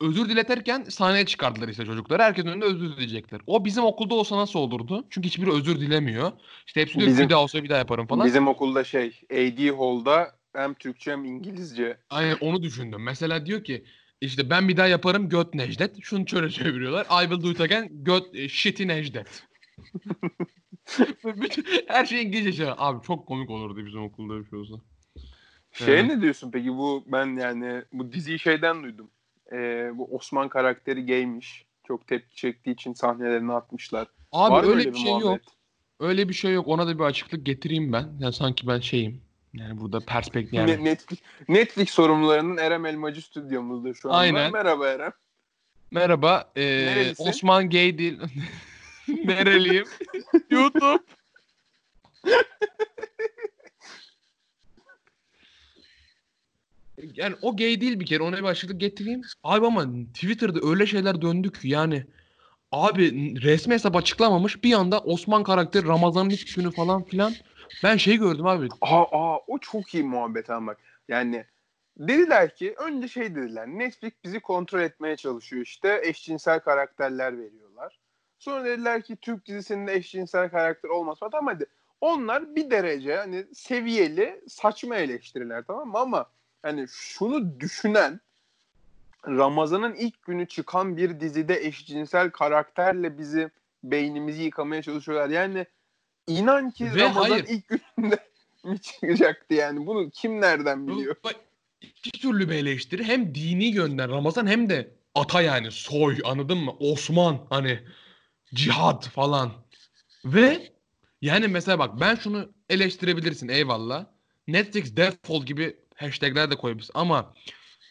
Özür diletirken sahneye çıkardılar işte çocukları. Herkesin önünde özür dileyecekler. O bizim okulda olsa nasıl olurdu? Çünkü hiçbiri özür dilemiyor. İşte hepsi diyor Bizim- bir daha olsa bir daha yaparım falan. Bizim okulda şey AD Hall'da hem Türkçe hem İngilizce. Aynen onu düşündüm. Mesela diyor ki işte ben bir daha yaparım göt Necdet. Şunu şöyle çeviriyorlar. I will do it again göt e, shitty Necdet. Her şey İngilizce şey. Abi çok komik olurdu bizim okulda bir şey olsa. Şey Evet. ne diyorsun peki bu ben yani bu diziyi şeyden duydum. Ee, bu Osman karakteri gaymiş. Çok tepki çektiği için sahnelerini atmışlar. Abi Var öyle bir şey yok. muhabbet? Öyle bir şey yok. Ona da bir açıklık getireyim ben. Yani sanki ben şeyim. Yani burada perspektif yani. Ne- Netflix, Netflix sorumlularının Erem Elmacı stüdyomuzda şu anda. Aynen. Merhaba Erem. Merhaba. e, Nerelisin? Osman gay değil. Nereliyim? YouTube. Yani o gay değil bir kere. Ona bir açıklık getireyim. Abi ama Twitter'da öyle şeyler döndü ki yani. Abi resmi hesap açıklamamış. Bir anda Osman karakteri Ramazan'ın ilk günü falan filan. Ben şey gördüm abi. Aa, aa o çok iyi muhabbet ama bak. Yani dediler ki önce şey dediler. Netflix bizi kontrol etmeye çalışıyor işte. Eşcinsel karakterler veriyorlar. Sonra dediler ki Türk dizisinde eşcinsel karakter olmaz falan. Tamam hadi. Onlar bir derece hani seviyeli saçma eleştiriler tamam mı? Ama hani şunu düşünen Ramazan'ın ilk günü çıkan bir dizide eşcinsel karakterle bizi beynimizi yıkamaya çalışıyorlar. Yani inan ki Ve Ramazan hayır. ilk gününde mi çıkacaktı yani? Bunu kim nereden biliyor? Bak, İki türlü bir eleştiri. Hem dini yönden Ramazan hem de ata yani soy anladın mı? Osman hani cihad falan. Ve yani mesela bak ben şunu eleştirebilirsin eyvallah. Netflix defol gibi hashtagler de koyabilirsin ama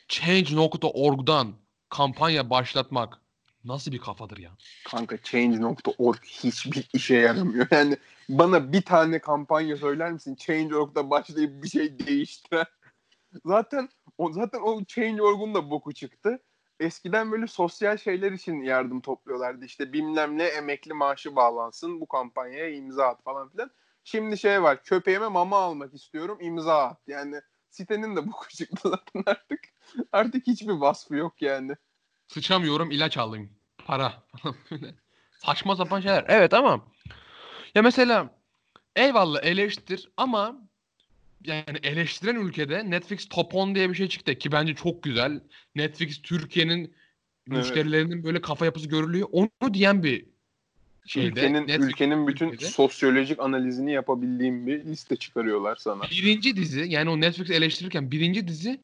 change.org'dan kampanya başlatmak nasıl bir kafadır ya? Kanka change.org hiçbir işe yaramıyor. Yani bana bir tane kampanya söyler misin? Change.org'da başlayıp bir şey değiştiren. Zaten o zaten o Change.org'un da boku çıktı. Eskiden böyle sosyal şeyler için yardım topluyorlardı. İşte bilmem ne emekli maaşı bağlansın bu kampanyaya imza at falan filan. Şimdi şey var köpeğime mama almak istiyorum imza at. Yani sitenin de boku çıktı zaten artık. Artık hiçbir vasfı yok yani. Sıçamıyorum ilaç alayım. Para falan böyle. Saçma sapan şeyler. Evet ama ya mesela eyvallah eleştir ama yani eleştiren ülkede Netflix Top 10 diye bir şey çıktı ki bence çok güzel. Netflix Türkiye'nin Evet. müşterilerinin böyle kafa yapısı görülüyor. Onu diyen bir şeyde. ülkenin Netflix ülkenin bütün Türkiye'de. sosyolojik analizini yapabildiğim bir liste çıkarıyorlar sana. Birinci dizi yani o Netflix eleştirirken birinci dizi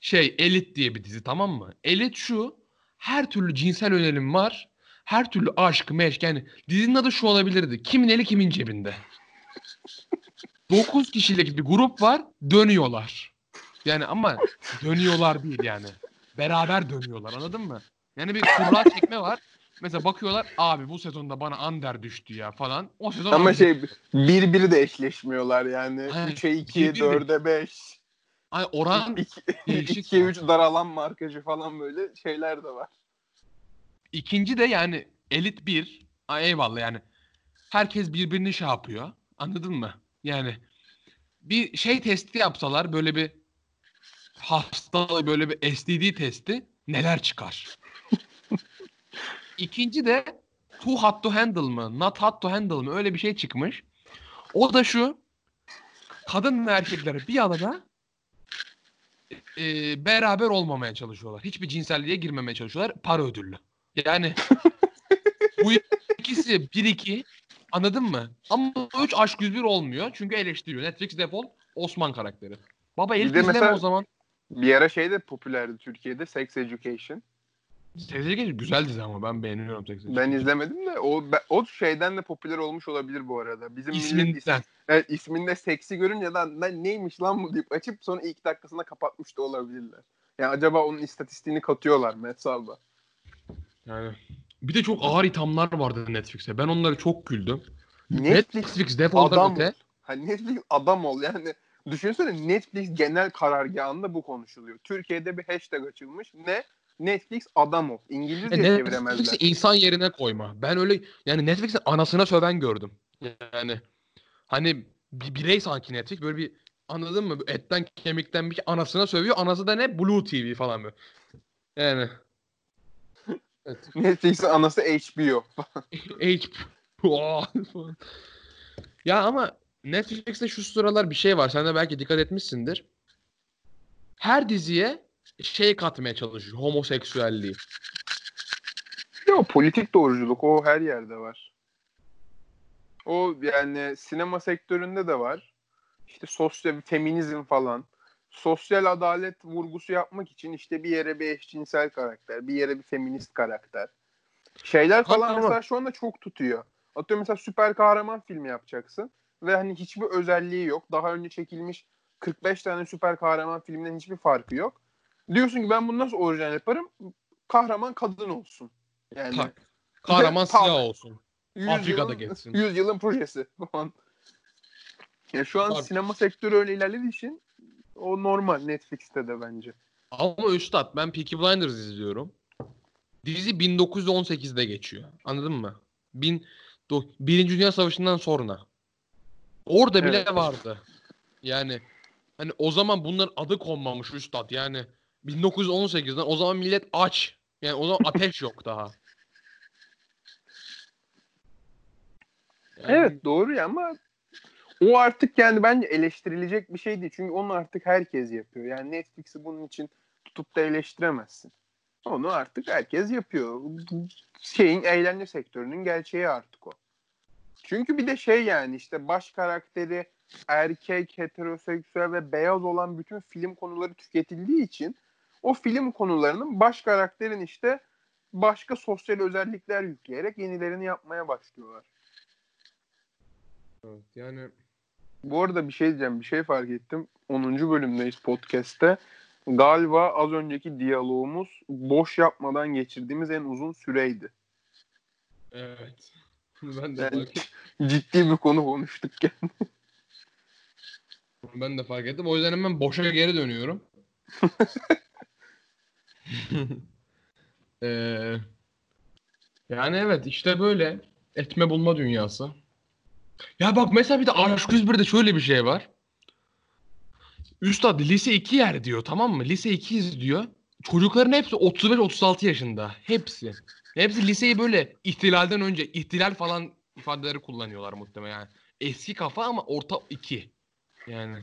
şey Elit diye bir dizi tamam mı? Elit şu her türlü cinsel yönelim var. Her türlü aşk, meşk yani dizinin adı şu olabilirdi. Kimin eli kimin cebinde. 9 kişilik bir grup var dönüyorlar. Yani ama dönüyorlar değil yani. Beraber dönüyorlar anladın mı? Yani bir kurra çekme var. Mesela bakıyorlar abi bu sezonda bana Under düştü ya falan. O sezon Ama şey bir biri de eşleşmiyorlar yani. Aynen. 3'e 2, Bir biri de- 4'e 5. Ay oran 2, değişik 2'ye ya. 3 daralan markacı falan böyle şeyler de var. İkinci de yani elit bir. Ay eyvallah yani. Herkes birbirini şey yapıyor. Anladın mı? Yani bir şey testi yapsalar böyle bir hastalığı böyle bir STD testi neler çıkar? İkinci de too hot to handle mı? Not hot to handle mı? Öyle bir şey çıkmış. O da şu. Kadın ve erkekler bir adada e, beraber olmamaya çalışıyorlar. Hiçbir cinselliğe girmemeye çalışıyorlar. Para ödüllü. Yani bu ikisi 1-2 anladın mı? Ama 3 aşk 101 olmuyor. Çünkü eleştiriyor. Netflix defol Osman karakteri. Baba de izleme mesela- o zaman. Bir ara şey de popülerdi Türkiye'de Sex Education. Sevgili güzel dizi ama ben beğeniyorum Sex Ben Education. izlemedim de o o şeyden de popüler olmuş olabilir bu arada. Bizim millet is- İsminden. evet, isminde seksi görünce lan lan neymiş lan bu deyip açıp sonra ilk dakikasında kapatmış da olabilirler. Yani acaba onun istatistiğini katıyorlar mı hesaba? Yani. Bir de çok ağır ithamlar vardı Netflix'e. Ben onları çok güldüm. Netflix Netflix defoldan adam öte. Hani Netflix adam ol yani. Düşünsene Netflix genel karargahında bu konuşuluyor. Türkiye'de bir hashtag açılmış. Ne? Netflix adam ol. İngilizce E, çeviremezler. Netflix'i insan yerine koyma. Ben öyle yani Netflix'in anasına söven gördüm. Yani hani bir birey sanki Netflix böyle bir anladın mı? Etten kemikten bir anasına sövüyor. Anası da ne? Blue TV falan böyle. Yani. Evet. Netflix'in anası HBO. H falan. ya ama Netflix'te şu sıralar bir şey var. Sen de belki dikkat etmişsindir. Her diziye şey katmaya çalışıyor. Homoseksüelliği. Ya politik doğruculuk o her yerde var. O yani sinema sektöründe de var. İşte sosyal feminizm falan. Sosyal adalet vurgusu yapmak için işte bir yere bir eşcinsel karakter, bir yere bir feminist karakter. Şeyler falan ama- mesela şu anda çok tutuyor. Atıyorum mesela süper kahraman filmi yapacaksın ve hani hiçbir özelliği yok. Daha önce çekilmiş 45 tane süper kahraman filminden hiçbir farkı yok. Diyorsun ki ben bunu nasıl orijinal yaparım? Kahraman kadın olsun. Yani Tak. Kahraman Tamam. siyah olsun. 100 Afrika'da geçsin. 100 yılın projesi falan. Şu an Var. sinema sektörü öyle ilerlediği için o normal Netflix'te de bence. Ama üstad ben Peaky Blinders izliyorum. Dizi 1918'de geçiyor. Anladın mı? Bin, do, Birinci Dünya Savaşı'ndan sonra. Orada bile Evet. vardı. Yani hani o zaman bunların adı konmamış üstad. Yani 1918'den o zaman millet aç. Yani o zaman ateş yok daha. Yani Evet doğru ya ama o artık yani bence eleştirilecek bir şey değil. Çünkü onu artık herkes yapıyor. Yani Netflix'i bunun için tutup da eleştiremezsin. Onu artık herkes yapıyor. Şeyin eğlence sektörünün gerçeği artık o. Çünkü bir de şey yani işte baş karakteri erkek, heteroseksüel ve beyaz olan bütün film konuları tüketildiği için o film konularının baş karakterin işte başka sosyal özellikler yükleyerek yenilerini yapmaya başlıyorlar. Evet, yani Bu arada bir şey diyeceğim. Bir şey fark ettim. 10. bölümdeyiz podcast'te. Galiba az önceki diyalogumuz boş yapmadan geçirdiğimiz en uzun süreydi. evet. ben de Yani ciddi bir konu konuştuk yani. Ben de fark ettim. O yüzden hemen boşa geri dönüyorum. Ee, yani evet işte böyle etme bulma dünyası. Ya bak mesela bir de Aşk 101'de şöyle bir şey var. Üstad lise 2 yer diyor tamam mı? Lise 2 diyor. Çocukların hepsi 35-36 yaşında. Hepsi. Hepsi liseyi böyle ihtilalden önce ihtilal falan ifadeleri kullanıyorlar muhtemelen. Yani eski kafa ama orta 2. Yani.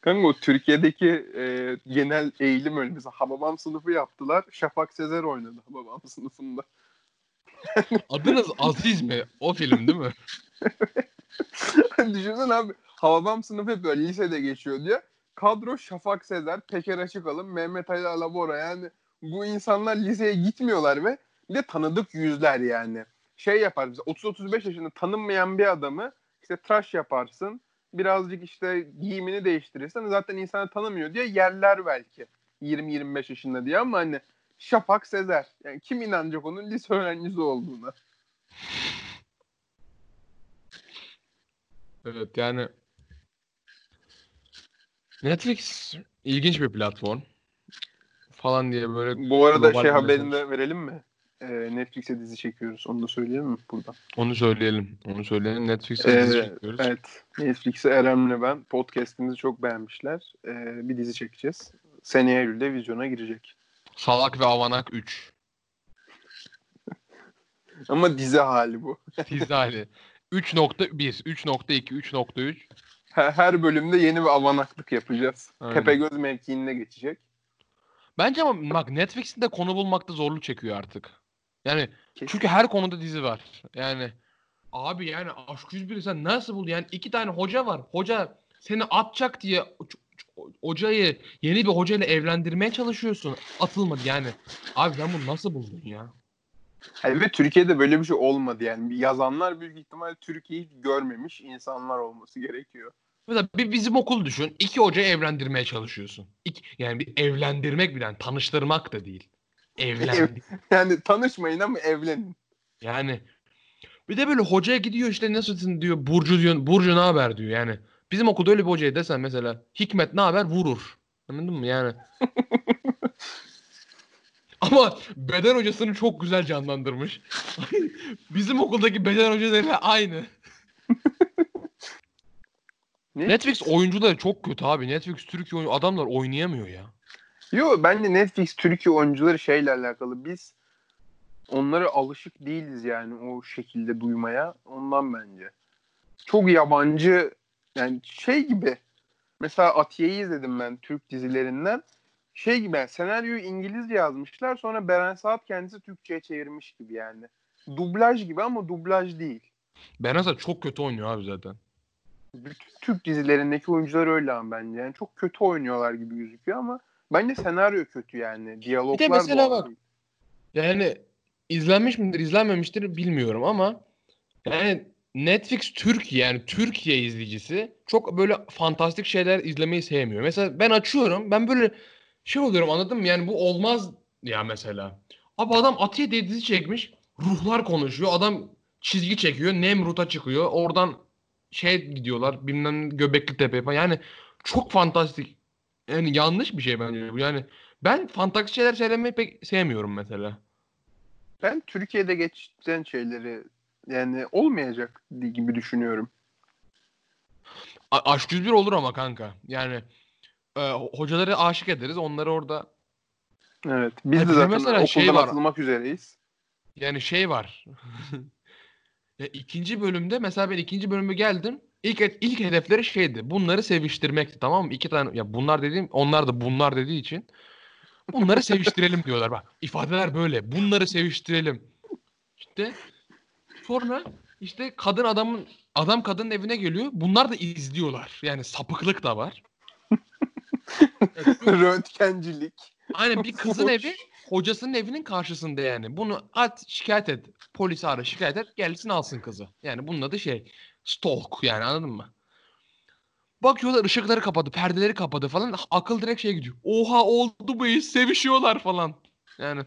Kanka o Türkiye'deki e, genel eğilim öyle. Mesela Hababam sınıfı yaptılar. Şafak Sezer oynadı Hababam sınıfında. Adınız Aziz mi? O film değil mi? Düşünsene abi. Hababam sınıfı hep böyle lisede geçiyor diye. Kadro Şafak Sezer, Peker Açıkalın, Mehmet Ali Alabora. Yani bu insanlar liseye gitmiyorlar ve bir de tanıdık yüzler yani. Şey yapar bize 30-35 yaşında tanınmayan bir adamı işte tıraş yaparsın. Birazcık işte giyimini değiştirirsen zaten insanı tanımıyor diye yerler belki. 20-25 yaşında diye ama hani Şafak Sezer. Yani kim inanacak onun lise öğrencisi olduğuna? Evet yani Netflix ilginç bir platform falan diye böyle Bu arada şey haberini de verelim mi? Ee, Netflix'e dizi çekiyoruz. Onu da söyleyelim mi buradan? onu söyleyelim. Onu söyleyelim. Netflix'e dizi Ee, çekiyoruz. evet. Netflix'e Erem'le ben podcast'imizi çok beğenmişler. Ee, bir dizi çekeceğiz. Seneye Eylül'de vizyona girecek. Salak ve Avanak 3. Ama dizi hali bu. Dizi hali. 3.1, 3.2, 3.3. Her, her bölümde yeni bir avanaklık yapacağız. Aynen. Tepegöz mevkiinde geçecek. Bence ama bak Netflix'in de konu bulmakta zorluk çekiyor artık. Yani Kesin. çünkü her konuda dizi var. Yani abi yani Aşk 101'i sen nasıl buldun? Yani iki tane hoca var. Hoca seni atacak diye hocayı yeni bir hocayla evlendirmeye çalışıyorsun. Atılmadı yani. Abi sen bunu nasıl buldun ya? Hayır, ve Türkiye'de böyle bir şey olmadı yani. Yazanlar büyük ihtimal Türkiye'yi görmemiş insanlar olması gerekiyor. Mesela bir bizim okul düşün. İki hocayı evlendirmeye çalışıyorsun. İki, yani bir evlendirmek bile yani tanıştırmak da değil. Evlendir. Yani tanışmayın ama evlenin. Yani bir de böyle hocaya gidiyor işte nasılsın diyor. Burcu diyor. Burcu ne haber diyor yani. Bizim okulda öyle bir hocaya desen mesela Hikmet ne haber vurur. Anladın mı yani? Ama beden hocasını çok güzel canlandırmış. Bizim okuldaki beden hocalarıyla aynı. Ne? Netflix oyuncuları çok kötü abi. Netflix Türkiye oyun adamlar oynayamıyor ya. Yo bence Netflix Türkiye oyuncuları şeyle alakalı. Biz onlara alışık değiliz yani o şekilde duymaya. Ondan bence. Çok yabancı yani şey gibi. Mesela Atiye'yi izledim ben Türk dizilerinden. Şey gibi yani senaryoyu İngilizce yazmışlar sonra Beren Saat kendisi Türkçe'ye çevirmiş gibi yani. Dublaj gibi ama dublaj değil. Benazar çok kötü oynuyor abi zaten. Bütün Türk dizilerindeki oyuncular öyle ama bence. Yani çok kötü oynuyorlar gibi gözüküyor ama bence senaryo kötü yani. Diyaloglar mesela doğal bak, değil. Yani izlenmiş midir izlenmemiştir bilmiyorum ama yani Netflix Türkiye yani Türkiye izleyicisi çok böyle fantastik şeyler izlemeyi sevmiyor. Mesela ben açıyorum ben böyle şey oluyorum anladın mı? Yani bu olmaz ya mesela. Abi adam Atiye diye dizi çekmiş. Ruhlar konuşuyor. Adam çizgi çekiyor. Nemrut'a çıkıyor. Oradan şey gidiyorlar. Bilmem Göbekli Tepe falan. Yani çok fantastik. Yani yanlış bir şey bence bu. Yani ben fantastik şeyler söylemeyi pek sevmiyorum mesela. Ben Türkiye'de geçen şeyleri yani olmayacak gibi düşünüyorum. A- Aşk 101 olur ama kanka. Yani e, hocaları aşık ederiz. Onları orada Evet. Biz Ay, de zaten mesela okuldan şey var. atılmak üzereyiz. yani şey var. ya ikinci bölümde mesela ben ikinci bölümü geldim. İlk ilk hedefleri şeydi. Bunları seviştirmekti tamam mı? İki tane ya bunlar dediğim onlar da bunlar dediği için bunları seviştirelim diyorlar. Bak ifadeler böyle. Bunları seviştirelim. İşte sonra işte kadın adamın adam kadının evine geliyor. Bunlar da izliyorlar. Yani sapıklık da var. Şu- Röntgencilik. Aynen bir kızın evi hocasının evinin karşısında yani. Bunu at şikayet et. Polisi ara şikayet et. Gelsin alsın kızı. Yani bunun adı şey stalk yani anladın mı? Bakıyorlar ışıkları kapadı, perdeleri kapadı falan. Akıl direkt şeye gidiyor. Oha oldu bu iş sevişiyorlar falan. Yani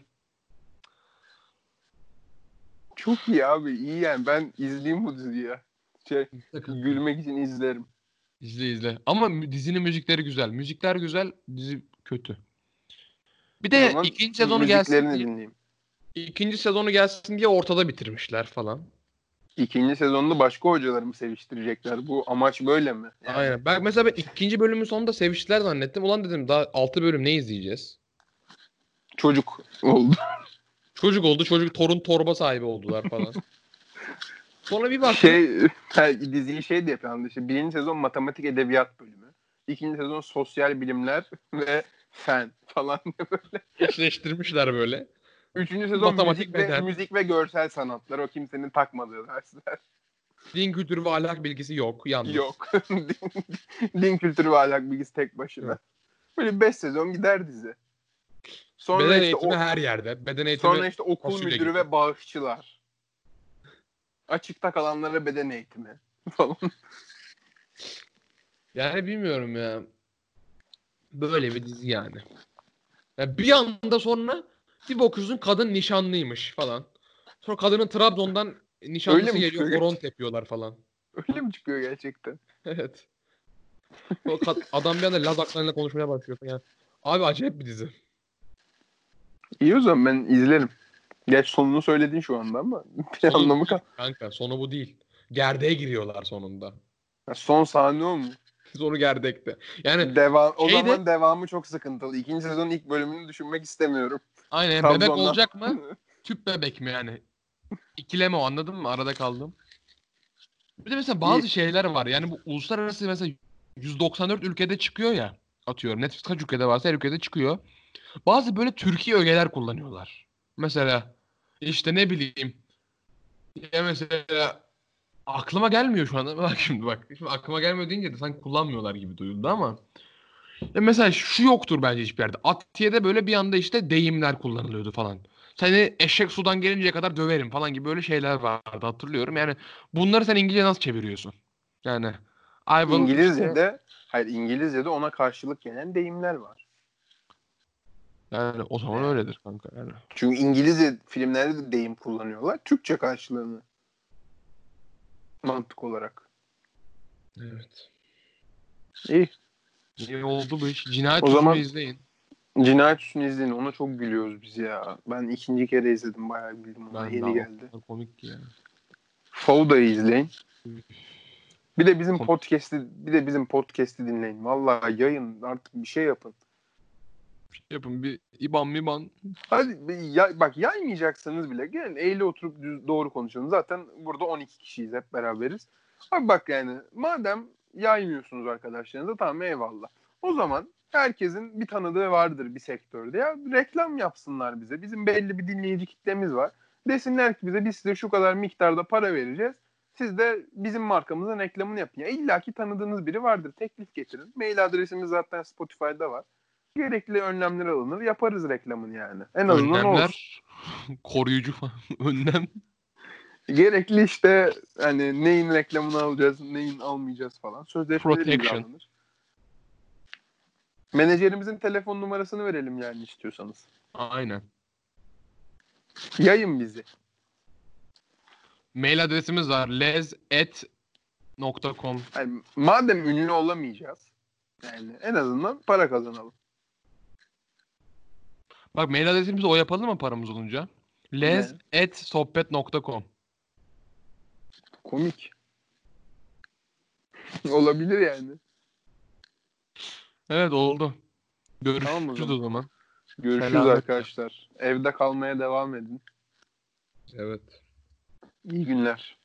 Çok iyi abi. iyi yani. Ben izleyeyim bu diziyi ya. Şey, gülmek için izlerim. izle izle. Ama dizinin müzikleri güzel. Müzikler güzel, dizi kötü. Bir de zaman ikinci sezonu gelsin diye, dinleyeyim. ikinci sezonu gelsin diye ortada bitirmişler falan. İkinci sezonda başka hocaları mı seviştirecekler? Bu amaç böyle mi? Yani Aynen. Ben mesela ben ikinci bölümün sonunda seviştiler zannettim. Ulan dedim daha 6 bölüm ne izleyeceğiz? Çocuk oldu. Çocuk oldu. Çocuk torun torba sahibi oldular falan. Sonra bir baktım. şey diziyi şey diye planladı. İşte birinci sezon matematik edebiyat bölümü. İkinci sezon sosyal bilimler ve fen falan diye böyle. eşleştirmişler böyle. Üçüncü sezon Matematik, müzik ve, beden. müzik ve görsel sanatlar. O kimsenin takmadığı dersler. Din kültürü ve ahlak bilgisi yok. Yalnız. Yok. din, din kültürü ve ahlak bilgisi tek başına. Evet. Böyle 5 sezon gider dizi. Sonra Beden işte, eğitimi o, her yerde. Beden eğitimi sonra işte okul müdürü gibi. ve bağışçılar. Açıkta kalanlara beden eğitimi falan. yani bilmiyorum ya. Böyle bir dizi yani. Ya bir anda sonra bir bakıyorsun kadın nişanlıymış falan. Sonra kadının Trabzon'dan nişanlısı geliyor horon tepiyorlar falan. Öyle mi çıkıyor gerçekten? Evet. O adam bir anda Laz aksanıyla konuşmaya başlıyor. Yani, abi acayip bir dizi. İyi o zaman ben izlerim. Geç sonunu söyledin şu anda ama bir Sonu anlamı kal. Kanka sonu bu değil. Gerdeğe giriyorlar sonunda. Ya Son sahne o mu? Sonu gerdekte. Yani Devam, o şeyde- zaman devamı çok sıkıntılı. İkinci sezonun ilk bölümünü düşünmek istemiyorum. aynen bebek Trabzon'dan. olacak mı? Tüp bebek mi yani? İkileme o anladın mı? Arada kaldım. Bir de mesela bazı İyi. şeyler var. Yani bu uluslararası mesela 194 ülkede çıkıyor ya. Atıyorum Netflix kaç ülkede varsa her ülkede çıkıyor. Bazı böyle Türkiye ögeler kullanıyorlar. Mesela işte ne bileyim ya mesela aklıma gelmiyor şu anda. Bak şimdi bak. Şimdi aklıma gelmiyor deyince de sanki kullanmıyorlar gibi duyuldu ama. Ya mesela şu yoktur bence hiçbir yerde. Atiye'de böyle bir anda işte deyimler kullanılıyordu falan. Seni eşek sudan gelinceye kadar döverim falan gibi böyle şeyler vardı hatırlıyorum. Yani bunları sen İngilizce nasıl çeviriyorsun? Yani I will İngilizce'de hayır İngilizce'de ona karşılık gelen deyimler var. Yani o zaman öyledir kanka yani. Çünkü İngilizce filmlerde de deyim kullanıyorlar. Türkçe karşılığını. Mantık olarak. Evet. İyi. İyi oldu bu iş. Cinayet O zaman- izleyin. Cinayet Süsü'nü izleyin. Ona çok gülüyoruz biz ya. Ben ikinci kere izledim. Bayağı güldüm. Ona Ben yeni daha geldi. komik ki ya. Fauda'yı izleyin. Bir de bizim Kom- podcast'i bir de bizim podcast'i dinleyin. Vallahi yayın artık bir şey yapın. Yapın bir iban miban. Hadi ya, bak yaymayacaksanız bile gelin eğri oturup düz, doğru konuşalım. Zaten burada 12 kişiyiz hep beraberiz. Abi bak yani madem yaymıyorsunuz arkadaşlarınıza tamam eyvallah. O zaman herkesin bir tanıdığı vardır bir sektörde. Ya reklam yapsınlar bize. Bizim belli bir dinleyici kitlemiz var. Desinler ki bize biz size şu kadar miktarda para vereceğiz. Siz de bizim markamızın reklamını yapın. Ya illa ki tanıdığınız biri vardır. Teklif getirin. Mail adresimiz zaten Spotify'da var. Gerekli önlemler alınır. Yaparız reklamını yani. En azından. Önlemler koruyucu falan. Önlem. Gerekli işte hani neyin reklamını alacağız, neyin almayacağız falan. Sözleşmeler Protection. imzalanır. Menajerimizin telefon numarasını verelim yani istiyorsanız. Aynen. Yayın bizi. Mail adresimiz var. lez@.com. Yani madem ünlü olamayacağız yani en azından para kazanalım. Bak mail adresimizi o yapalım mı paramız olunca? lez@sohbet.com. Komik. Olabilir yani. Evet oldu. Görüşürüz Tamam o o zaman. zaman. Görüşürüz Selametle. arkadaşlar. Evde kalmaya devam edin. Evet. İyi günler.